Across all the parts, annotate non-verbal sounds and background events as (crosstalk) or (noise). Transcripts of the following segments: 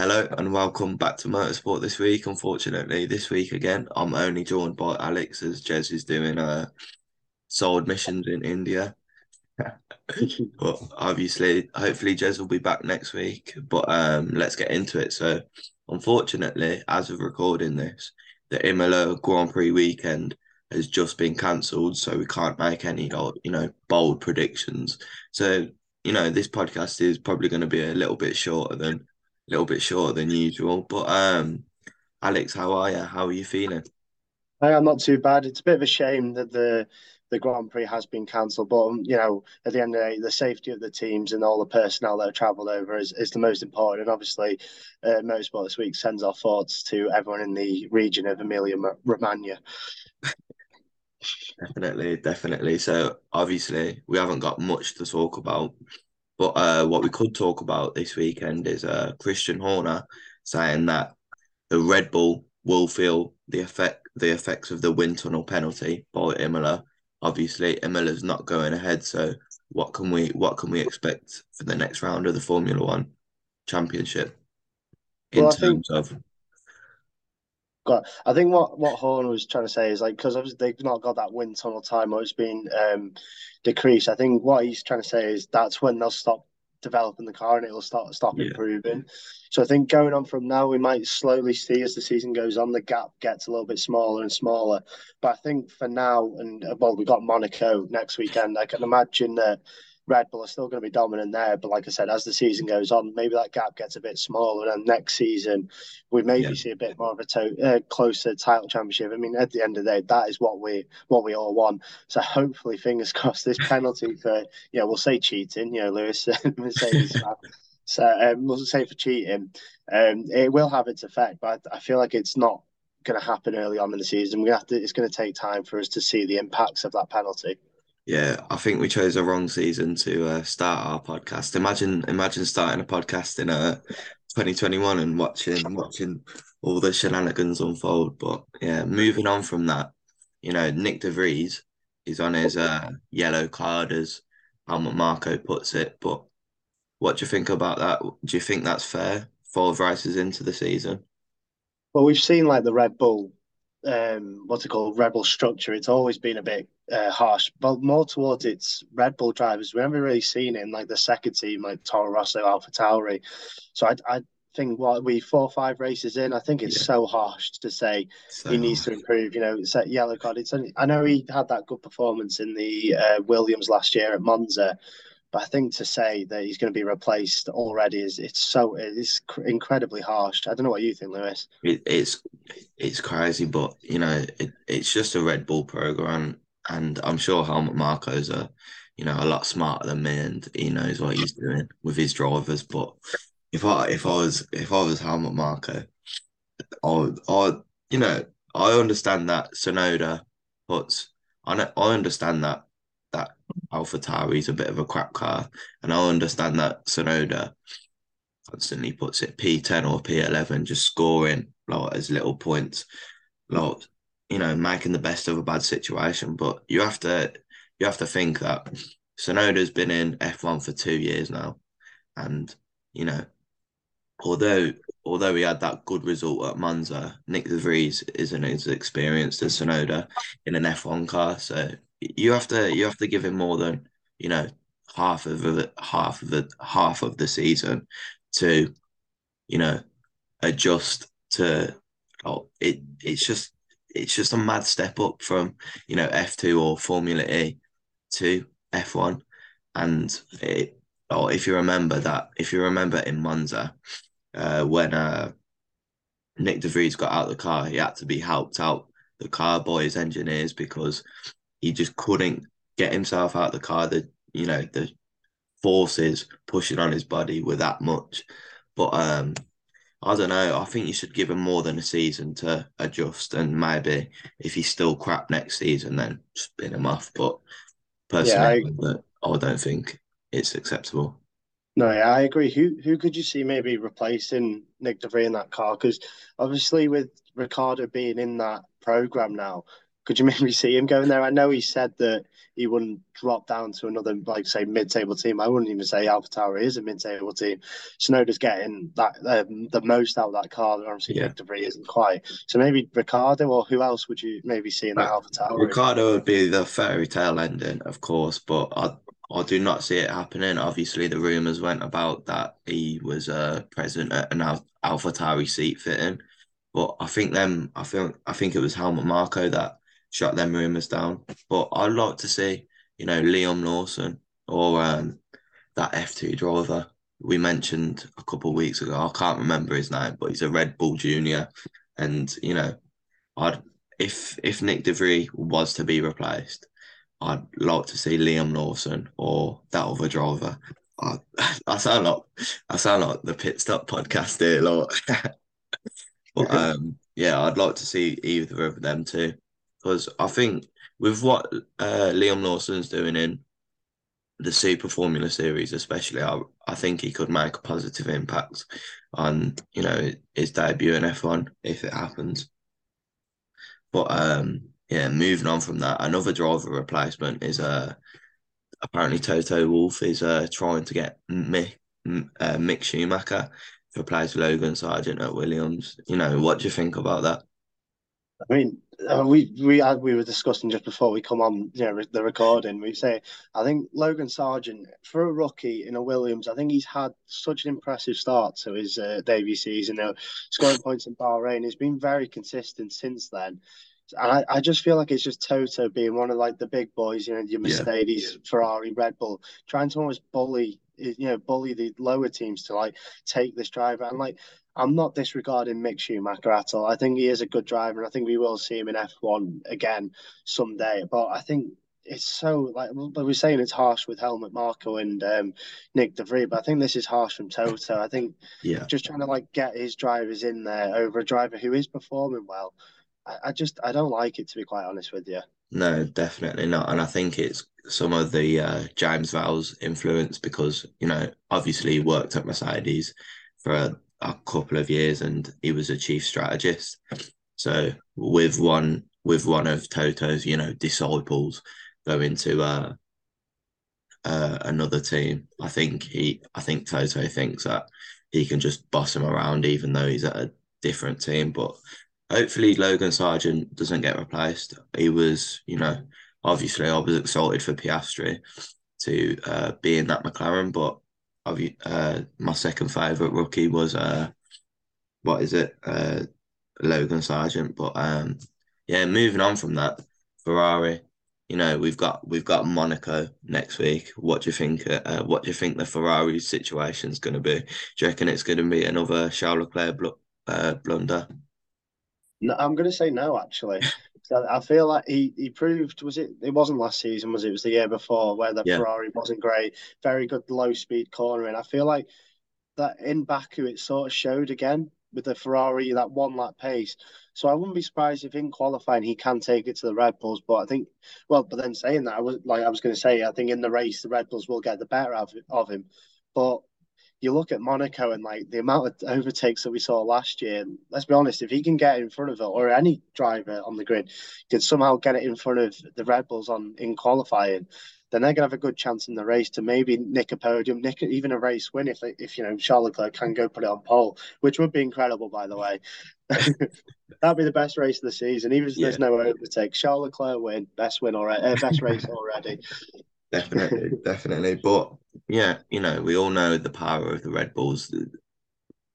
Hello and welcome back to Motorsport this week. Unfortunately, this week again, I'm only joined by Alex as Jez is doing uh sold missions in India. (laughs) but obviously, hopefully Jez will be back next week. But um let's get into it. So unfortunately, as of recording this, the Imola Grand Prix weekend has just been cancelled, so we can't make any you know bold predictions. So you know this podcast is probably going to be a little bit shorter than a little bit shorter than usual. But um, Alex, how are you? How are you feeling? I am not too bad. It's a bit of a shame that the the Grand Prix has been cancelled, but um, you know, at the end of the day, the safety of the teams and all the personnel that have travelled over is, is the most important. And obviously, uh, Motorsport this week sends our thoughts to everyone in the region of Emilia Romagna. Definitely, definitely. So obviously we haven't got much to talk about, but uh, what we could talk about this weekend is uh, Christian Horner saying that the Red Bull will feel the effect the effects of the wind tunnel penalty by Imola. Obviously, Imola's not going ahead, so what can we what can we expect for the next round of the Formula One Championship in well, terms think... of got. I think what what Horn was trying to say is like because obviously they've not got that wind tunnel time or it's been um, decreased. I think what he's trying to say is that's when they'll stop developing the car and it'll start stop yeah. improving. So I think going on from now, we might slowly see as the season goes on, the gap gets a little bit smaller and smaller. But I think for now, and well, we got Monaco next weekend. I can imagine that Red Bull are still going to be dominant there. But like I said, as the season goes on, maybe that gap gets a bit smaller. And next season, we maybe yeah. see a bit more of a to- uh, closer title championship. I mean, at the end of the day, that is what we what we all want. So hopefully, fingers (laughs) crossed, this penalty for you know we'll say cheating. You know, Lewis (laughs) Mercedes. so um, we'll say for cheating, um, it will have its effect. But I, I feel like it's not going to happen early on in the season. We have to. It's going to take time for us to see the impacts of that penalty. Yeah, I think we chose a wrong season to uh, start our podcast. Imagine, imagine starting a podcast in uh, 2021 and watching watching all the shenanigans unfold. But yeah, moving on from that, you know, Nyck de Vries is on his uh, yellow card, as Helmut Marko puts it. But what do you think about that? Do you think that's fair? Four races into the season. Well, we've seen like the Red Bull um, what's it called, rebel structure. It's always been a bit uh, harsh, but more towards its Red Bull drivers. We haven't really seen it in like the second team, like Toro Rosso, Alpha Tauri. So I, I think what we four or five races in, I think it's yeah. so harsh to say so he needs to improve. You know, it's that yellow card. It's only, I know he had that good performance in the uh, Williams last year at Monza, but I think to say that he's going to be replaced already is it's so it's incredibly harsh. I don't know what you think, Lewis. It, it's it's crazy, but you know it, it's just a Red Bull program, and I'm sure Helmut Marko's a you know a lot smarter than me, and he knows what he's doing with his drivers. But if I if I was if I was Helmut Marko, I I you know I understand that Tsunoda puts I know, I understand that that Alpha is a bit of a crap car, and I understand that Tsunoda constantly puts it P10 or P11, just scoring like as little points, like you know, making the best of a bad situation. But you have to you have to think that Tsunoda's been in F1 for two years now, and you know, although although he had that good result at Monza, Nyck de Vries isn't as experienced as Tsunoda in an F1 car, so you have to you have to give him more than you know half of the half of the half of the season to you know adjust to oh it it's just it's just a mad step up from you know F2 or Formula E to F1 and it oh if you remember that if you remember in Monza uh, when uh, Nyck de Vries got out of the car he had to be helped out the car his engineers because he just couldn't get himself out of the car. The you know the forces pushing on his body were that much. But um, I don't know. I think you should give him more than a season to adjust, and maybe if he's still crap next season, then spin him off. But personally, yeah, I, I don't think it's acceptable. No, yeah, I agree. Who who could you see maybe replacing Nyck de Vries in that car? Because obviously, with Ricciardo being in that program now, could you (laughs) maybe see him going there? I know he said that he wouldn't drop down to another, like say, mid-table team. I wouldn't even say AlphaTauri is a mid-table team. Tsunoda's getting that um, the most out of that car. Obviously, yeah. De isn't quite. So maybe Ricciardo or who else would you maybe see in that AlphaTauri? Ricciardo would be the fairy tale ending, of course, but I I do not see it happening. Obviously, the rumors went about that he was uh, present at an Al- AlphaTauri seat fitting, but I think them. I think I think it was Helmut Marko that shut them rumours down. But I'd like to see, you know, Liam Lawson or um, that F2 driver we mentioned a couple of weeks ago. I can't remember his name, but he's a Red Bull junior. And, you know, I'd if if Nyck de Vries was to be replaced, I'd like to see Liam Lawson or that other driver. I, (laughs) I sound like I sound like the pit stop podcast here, Lord. (laughs) but (laughs) um, yeah, I'd like to see either of them too because I think with what uh, Liam Lawson's doing in the Super Formula Series, especially, I, I think he could make a positive impact on you know his debut in F one if it happens. But um, yeah, moving on from that, another driver replacement is uh apparently Toto Wolff is uh trying to get Mick uh, Mick Schumacher to replace Logan Sargeant at Williams. You know, what do you think about that? I mean, uh, we we we were discussing just before we come on, you know, the recording. We say I think Logan Sargeant for a rookie in a Williams, I think he's had such an impressive start to his uh, debut season. You know, scoring points in Bahrain, he's been very consistent since then. And I, I just feel like it's just Toto being one of like the big boys, you know, your Mercedes, yeah. Ferrari, Red Bull, trying to almost bully, you know, bully the lower teams to like take this driver. And like I'm not disregarding Mick Schumacher at all. I think he is a good driver, and I think we will see him in F1 again someday. But I think it's so like but we're saying it's harsh with Helmut Marko and um, Nyck de Vries, but I think this is harsh from Toto. I think yeah, just trying to like get his drivers in there over a driver who is performing well. I, I just I don't like it to be quite honest with you. No, definitely not. And I think it's some of the uh, James Vowles influence because you know obviously he worked at Mercedes for a a couple of years and he was a chief strategist. So with one with one of Toto's, you know, disciples going to uh, uh, another team, I think he I think Toto thinks that he can just boss him around even though he's at a different team. But hopefully Logan Sargeant doesn't get replaced. He was, you know, obviously I was excited for Piastri to uh, be in that McLaren, but uh, my second favourite rookie was uh, what is it? Uh, Logan Sargeant. But um, yeah, moving on from that, Ferrari. You know, we've got we've got Monaco next week. What do you think? Uh, what do you think the Ferrari situation is going to be? Do you reckon it's going to be another Charles Leclerc bl- uh, blunder? No, I'm going to say no. Actually, I feel like he, he proved was it it wasn't last season was it, it was the year before where the yeah. Ferrari wasn't great. Very good low speed cornering I feel like that in Baku it sort of showed again with the Ferrari that one lap pace. So I wouldn't be surprised if in qualifying he can take it to the Red Bulls. But I think well but then saying that I was like I was going to say I think in the race the Red Bulls will get the better of, of him. But you look at Monaco and like the amount of overtakes that we saw last year. Let's be honest, if he can get in front of it, or any driver on the grid can somehow get it in front of the Red Bulls on in qualifying, then they're gonna have a good chance in the race to maybe nick a podium, nick even a race win if if you know Charles Leclerc can go put it on pole, which would be incredible, by the way. (laughs) That'd be the best race of the season, even if yeah. there's no overtake. Charles Leclerc win, best win already, uh, best race already. (laughs) Definitely, definitely. But yeah, you know, we all know the power of the Red Bulls.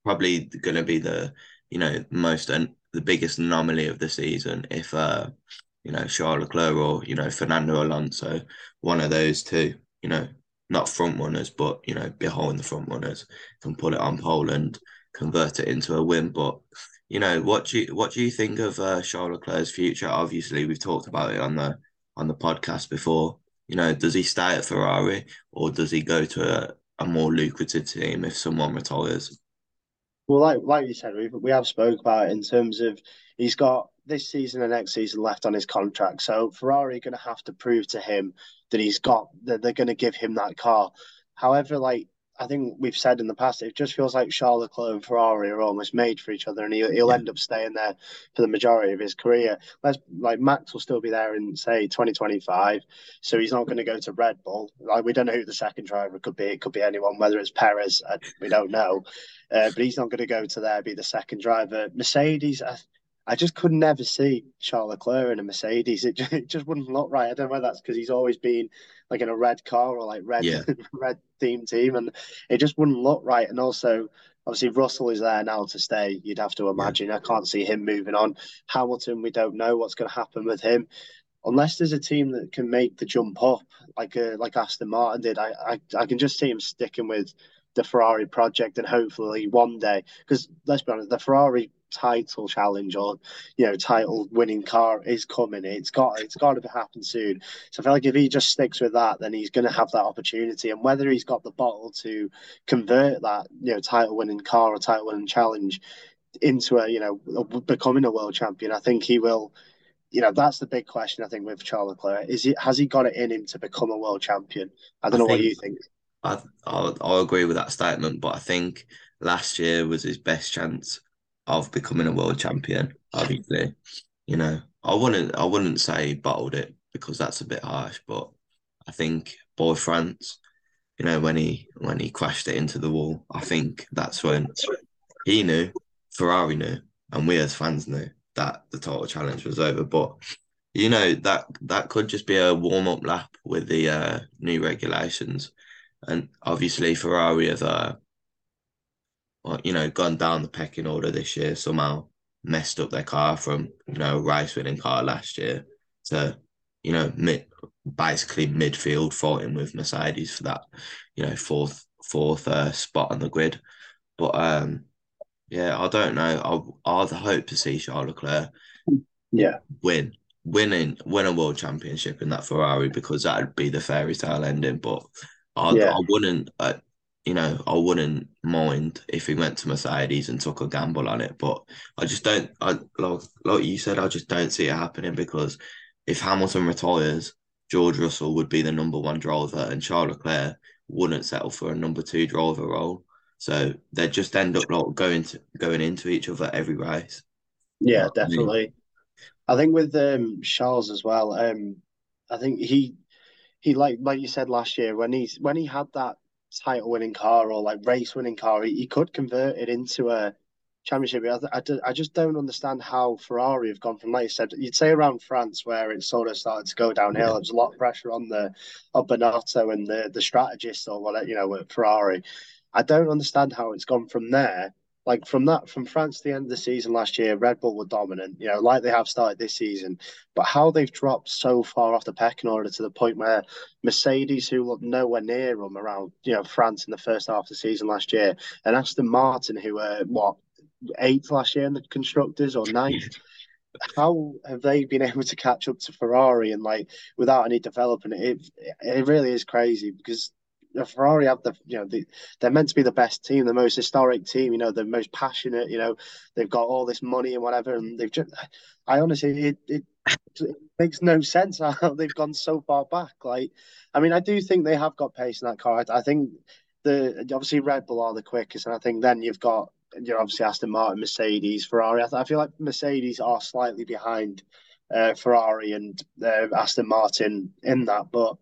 Probably going to be the, you know, most and the biggest anomaly of the season if, uh, you know, Charles Leclerc or you know Fernando Alonso, one of those two, you know, not front runners, but you know, behind the front runners, can pull it on pole and convert it into a win. But you know, what do you what do you think of uh, Charles Leclerc's future? Obviously, we've talked about it on the on the podcast before. You know, does he stay at Ferrari or does he go to a, a more lucrative team if someone retires? Well, like like you said, we we have spoke about it in terms of he's got this season and next season left on his contract. So Ferrari are going to have to prove to him that he's got that they're going to give him that car. However, like I think we've said in the past, it just feels like Charles Leclerc and Ferrari are almost made for each other, and he'll, he'll yeah. end up staying there for the majority of his career. Let's like Max will still be there in say 2025, so he's not going to go to Red Bull. Like we don't know who the second driver could be. It could be anyone, whether it's Perez, we don't know. Uh, but he's not going to go to there be the second driver. Mercedes, I, I just could never see Charles Leclerc in a Mercedes. It just, (laughs) it just wouldn't look right. I don't know whether that's because he's always been like in a red car or like red yeah. (laughs) red team team, and it just wouldn't look right. And also, obviously, Russell is there now to stay. You'd have to imagine. Yeah. I can't see him moving on. Hamilton, we don't know what's going to happen with him. Unless there's a team that can make the jump up, like uh, like Aston Martin did, I, I I can just see him sticking with the Ferrari project and hopefully one day, because let's be honest, the Ferrari title challenge or you know title winning car is coming. It's got it's got to happen soon. So I feel like if he just sticks with that, then he's going to have that opportunity. And whether he's got the bottle to convert that you know title winning car or title winning challenge into a you know becoming a world champion, I think he will. You know that's the big question. I think with Charles Leclerc is he has he got it in him to become a world champion? I don't I know think, what you think. I I'll, I'll agree with that statement, but I think last year was his best chance of becoming a world champion. Obviously, you know, I wouldn't I wouldn't say bottled it because that's a bit harsh, but I think boy France, you know, when he when he crashed it into the wall, I think that's when he knew, Ferrari knew, and we as fans knew that the total challenge was over. But you know that that could just be a warm up lap with the uh, new regulations, and obviously Ferrari have uh, you know, gone down the pecking order this year, somehow messed up their car from, you know, race winning car last year to, you know, mid basically midfield fighting with Mercedes for that, you know, fourth fourth uh, spot on the grid. But um yeah, I don't know. I I'd hope to see Charles Leclerc yeah win winning win a world championship in that Ferrari because that'd be the fairy tale ending. But I yeah. I wouldn't uh, you know, I wouldn't mind if he went to Mercedes and took a gamble on it. But I just don't. I like like you said, I just don't see it happening because if Hamilton retires, George Russell would be the number one driver, and Charles Leclerc wouldn't settle for a number two driver role. So they just end up like going to going into each other every race. Yeah, definitely. I think with um, Charles as well. Um, I think he he like like you said last year when he's when he had that title winning car or like race winning car, he, he could convert it into a championship. I, I, I, just don't understand how Ferrari have gone from, like you said, you'd say around France where it sort of started to go downhill. There's a lot of pressure on the on Binotto and the the strategist or whatever, you know, at Ferrari. I don't understand how it's gone from there like from that from France the end of the season last year, Red Bull were dominant, you know, like they have started this season. But how they've dropped so far off the pecking order to the point where Mercedes, who looked nowhere near them around, you know, France in the first half of the season last year, and Aston Martin, who were what eighth last year in the constructors or ninth. How have they been able to catch up to Ferrari and like without any development? It it really is crazy because Ferrari have the you know the, they're meant to be the best team, the most historic team, you know, the most passionate. You know, they've got all this money and whatever, and they've just. I honestly, it, it, it (laughs) makes no sense how (laughs) they've gone so far back. Like, I mean, I do think they have got pace in that car. I, I think the obviously Red Bull are the quickest, and I think then you've got you know obviously Aston Martin, Mercedes, Ferrari. I, I feel like Mercedes are slightly behind uh, Ferrari and uh, Aston Martin in that, but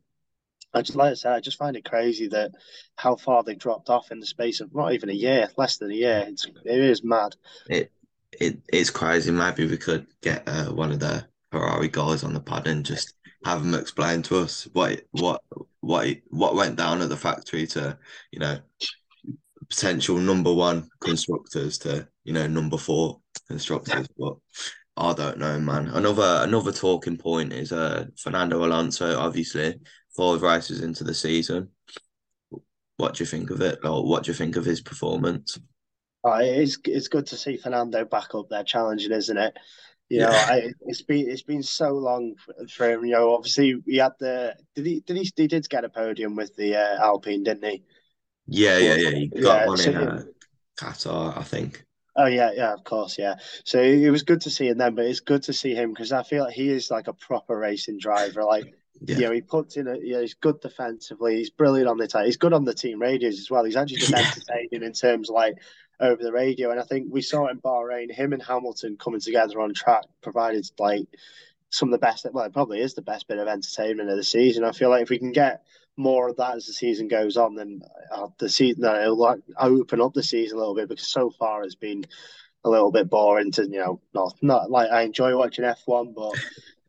I just like I say, I just find it crazy that how far they dropped off in the space of not even a year, less than a year. It's it is mad. It it it's crazy. Maybe we could get uh, one of the Ferrari guys on the pod and just have them explain to us what what what what went down at the factory to you know potential number one constructors to you know number four constructors, but. I don't know, man. Another another talking point is uh Fernando Alonso, obviously five races into the season. What do you think of it? Or what do you think of his performance? Oh, it's it's good to see Fernando back up there challenging, isn't it? You know. I, it's been it's been so long for him. You know, obviously he had the did he did he he did get a podium with the uh, Alpine, didn't he? Yeah, yeah, yeah. He got yeah, one so in uh, Qatar, I think. Oh yeah, yeah, of course, yeah. So it was good to see him then, but it's good to see him because I feel like he is like a proper racing driver. Like yeah. you know, he puts in a, you know, he's good defensively. He's brilliant on the time. He's good on the team radios as well. He's actually just (laughs) entertaining in terms of like over the radio. And I think we saw in Bahrain, him and Hamilton coming together on track provided like some of the best. Well, it probably is the best bit of entertainment of the season. I feel like if we can get more of that as the season goes on, then uh, the season uh, it'll like open up the season a little bit because so far it's been a little bit boring to you know not not like I enjoy watching F one, but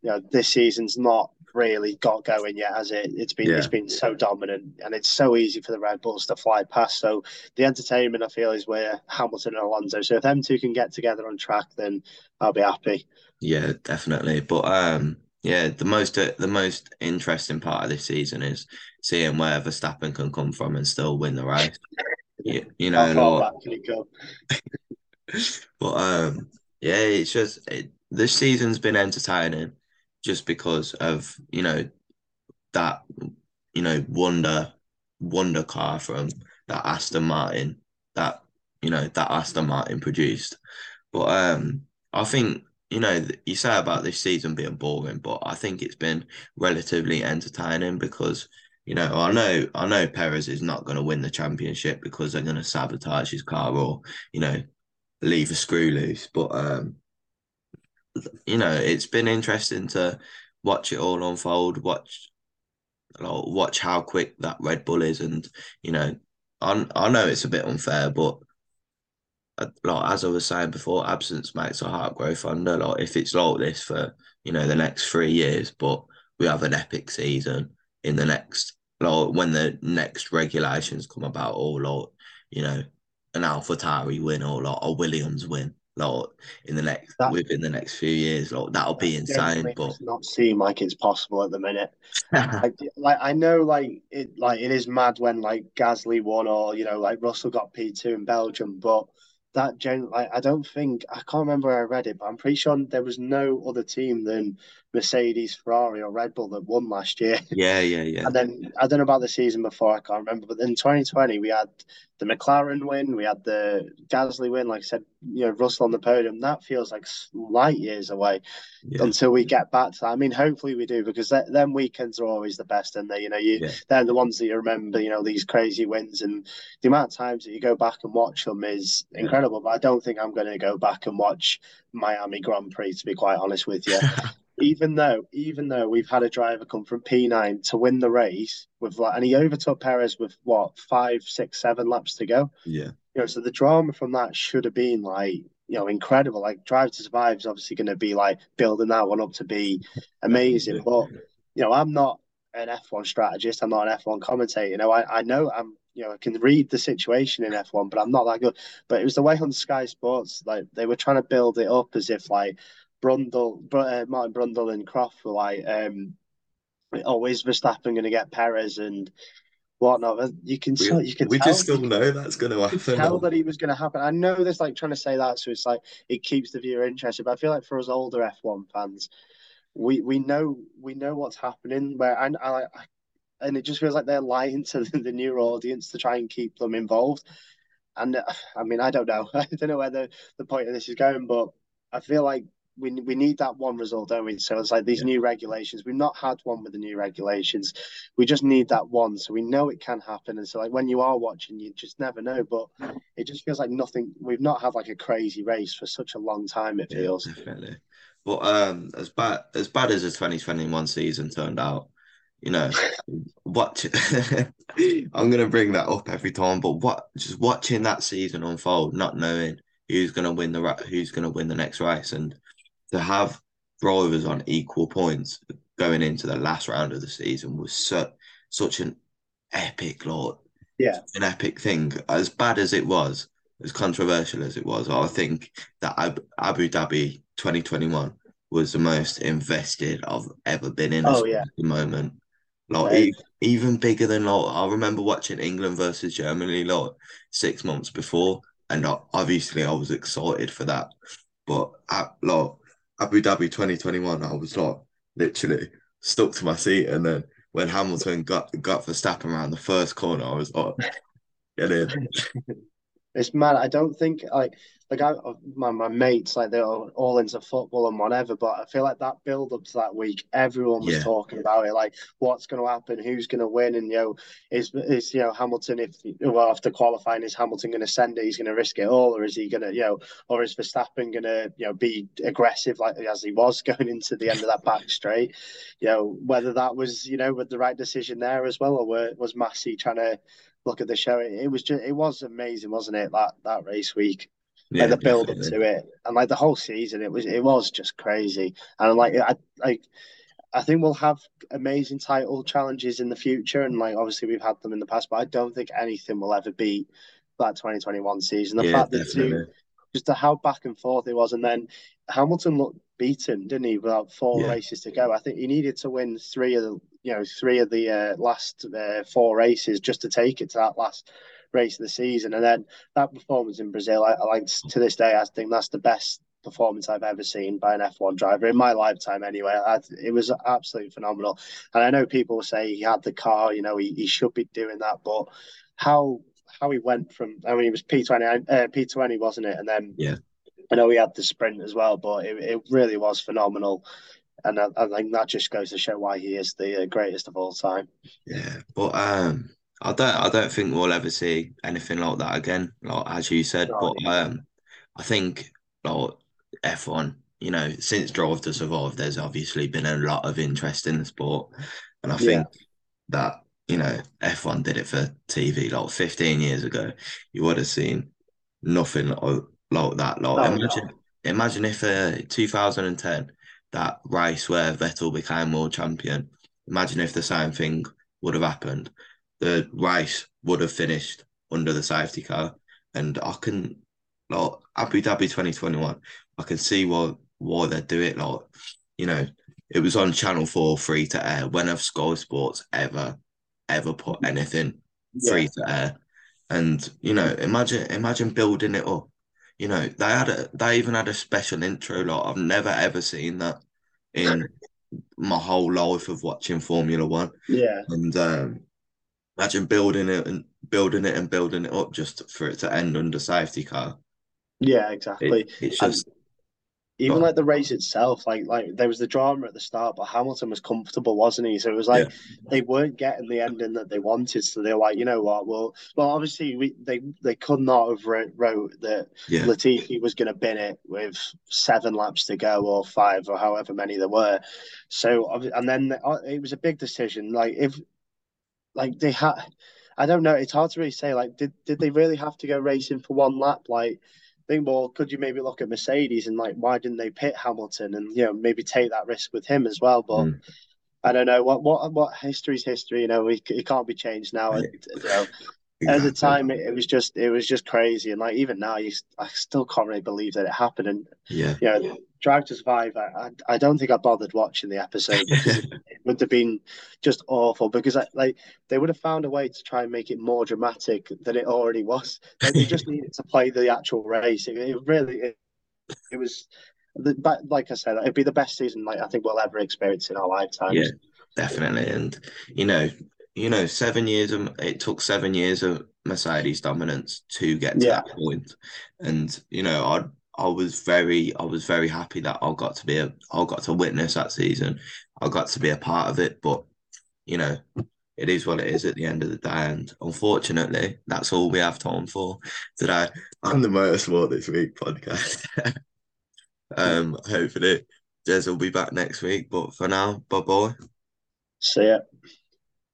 you know this season's not really got going yet, has it? It's been yeah. it's been so dominant, and it's so easy for the Red Bulls to fly past. So the entertainment, I feel, is where Hamilton and Alonso. So if them two can get together on track, then I'll be happy. Yeah, definitely. But um, yeah, the most uh, the most interesting part of this season is seeing where Verstappen can come from and still win the race. (laughs) you, you know, (laughs) but um, yeah, it's just it, this season's been entertaining just because of you know that you know wonder wonder car from that Aston Martin that you know that Aston Martin produced. But um, I think you know you say about this season being boring, but I think it's been relatively entertaining because you know I know I know Perez is not going to win the championship because they're going to sabotage his car or you know leave a screw loose, but um, you know, it's been interesting to watch it all unfold, watch watch how quick that Red Bull is, and you know, I I know it's a bit unfair, but uh, like as I was saying before, absence makes a heart grow fonder. Like if it's like this for you know the next three years, but we have an epic season in the next like when the next regulations come about, or like you know an AlphaTauri win or like a Williams win like in the next that, within the next few years. Like that'll be insane. But not seem like it's possible at the minute. (laughs) like, like I know like it like it is mad when like Gasly won or you know like Russell got P two in Belgium, but that gen like I don't think I can't remember where I read it, but I'm pretty sure there was no other team than Mercedes, Ferrari, or Red Bull that won last year. (laughs) Yeah, yeah, yeah. And then I don't know about the season before, I can't remember. But in 2020, we had the McLaren win, we had the Gasly win. Like I said, you know, Russell on the podium. That feels like light years away yeah. until we get back to that. I mean, hopefully we do because th- them weekends are always the best, and they, you know, you yeah. they're the ones that you remember. You know, these crazy wins and the amount of times that you go back and watch them is incredible. But I don't think I'm going to go back and watch Miami Grand Prix to be quite honest with you. (laughs) even though even though we've had a driver come from P9 to win the race with like, and he overtook Perez with what five, six, seven laps to go. Yeah, you know, so the drama from that should have been like you know incredible. Like Drive to Survive is obviously going to be like building that one up to be (laughs) amazing. But you know, I'm not an F1 strategist. I'm not an F1 commentator. You know, I, I know I'm you know, I can read the situation in F1, but I'm not that good. But it was the way on Sky Sports, like they were trying to build it up as if like Brundle, uh, Martin Brundle and Croft were like, um, "Oh, is Verstappen going to get Perez and whatnot?" You can, we, you can. We tell, just still know that's going to happen. Tell that he was going to happen. I know there's like trying to say that, so it's like it keeps the viewer interested. But I feel like for us older F1 fans, we we know we know what's happening. Where and I, I and it just feels like they're lying to (laughs) the, the new audience to try and keep them involved. And I mean, I don't know. (laughs) I don't know where the, the point of this is going, but I feel like we we need that one result, don't we? So it's like these yeah. new regulations. We've not had one with the new regulations. We just need that one, so we know it can happen. And so like when you are watching, you just never know. But it just feels like nothing. We've not had like a crazy race for such a long time. It feels yeah, definitely. But um, as bad as bad as the twenty twenty one season turned out, you know, (laughs) what (laughs) I'm gonna bring that up every time. But what just watching that season unfold, not knowing who's gonna win the who's gonna win the next race, and to have drivers on equal points going into the last round of the season was such such an epic, Lord. Yeah, an epic thing. As bad as it was, as controversial as it was, I think that Abu Dhabi 2021 was the most invested I've ever been in. Oh yeah, moment. Like right. even bigger than like I remember watching England versus Germany like six months before, and uh, obviously I was excited for that. But at, like Abu Dhabi 2021, I was like literally stuck to my seat. And then when Hamilton got got Verstappen around the first corner, I was like, get in. (laughs) It's mad. I don't think like like I, my my mates, like they're all into football and whatever. But I feel like that build up to that week, everyone was Yeah. talking about it, like what's going to happen, who's going to win, and you know, is is you know Hamilton if well after qualifying, is Hamilton going to send it? He's going to risk it all, or is he going to you know, or is Verstappen going to you know be aggressive like as he was (laughs) going into the end of that back straight? You know, whether that was you know with the right decision there as well, or were, was Masi trying to look at the show? It, it was just it was amazing, wasn't it? That that race week Yeah, like the build up to it, and like the whole season, it was it was just crazy. And like I like I think we'll have amazing title challenges in the future, and like obviously we've had them in the past, but I don't think anything will ever beat that 2021 season. The Yeah, fact that two, just the how back and forth it was, and then Hamilton looked beaten, didn't he? Without four Yeah. races to go, I think he needed to win three of the you know three of the uh, last uh, four races just to take it to that last race of the season, and then that performance in Brazil, I, I like to this day, I think that's the best performance I've ever seen by an F1 driver in my lifetime. Anyway, I, it was absolutely phenomenal, and I know people say he had the car, you know, he, he should be doing that, but how how he went from, I mean, he was P twenty, uh, P twenty, wasn't it? And then Yeah. I know he had the sprint as well, but it, it really was phenomenal. And I, I think that just goes to show why he is the uh, greatest of all time. Yeah, but um, I don't, I don't think we'll ever see anything like that again. Like as you said, No, but um, I think like F1, you know, since Drive to Survive, there's obviously been a lot of interest in the sport, and I Yeah. think that you know F1 did it for TV like 15 years ago. You would have seen nothing like, like that. Like no. imagine, imagine if uh, 2010 that race where Vettel became world champion. Imagine if the same thing would have happened. The race would have finished under the safety car, and I can like Abu Dhabi 2021. I can see why why they do it. Like you know, it was on Channel Four free to air. When have Sky Sports ever ever put anything Yeah. free to air? And you know, imagine imagine building it up. You know, they had a they even had a special intro. Like I've never ever seen that in my whole life of watching Formula One. Yeah. And um, imagine building it and building it and building it up just for it to end under safety car. Yeah, It, exactly. it's And just even Go like the race itself, like like there was the drama at the start, but Hamilton was comfortable, wasn't he? So it was like they weren't getting the ending that they wanted. So they're like, you know what? Well, well, obviously we they they could not have wrote, wrote that yeah, Latifi was going to bin it with seven laps to go or five or however many there were. So and then uh, it was a big decision. Like if like they had, I don't know. It's hard to really say. Like did did they really have to go racing for one lap? Like think, well, could you maybe look at Mercedes and like why didn't they pit Hamilton and you know maybe take that risk with him as well? But Mm. I don't know what what what history's history. You know, it, it can't be changed now. Right. You know, at the time it, it was just it was just crazy and like even now you I still can't really believe that it happened and Yeah, you know Drive to Survive I, I I don't think I bothered watching the episode because it (laughs) would have been just awful because I, like they would have found a way to try and make it more dramatic than it already was like they just (laughs) needed to play the actual race it, it really it, it was the, but like I said it'd be the best season like I think we'll ever experience in our lifetimes Yeah. definitely. And you know, you know, seven years of it took seven years of Mercedes dominance to get to Yeah. that point. And you know, I I was very I was very happy that I got to be a I got to witness that season. I got to be a part of it. But you know, it is what it is at the end of the day. And unfortunately, that's all we have time for today on the Motorsport This Week podcast. (laughs) um, hopefully Jez will be back next week. But for now, bye bye. see ya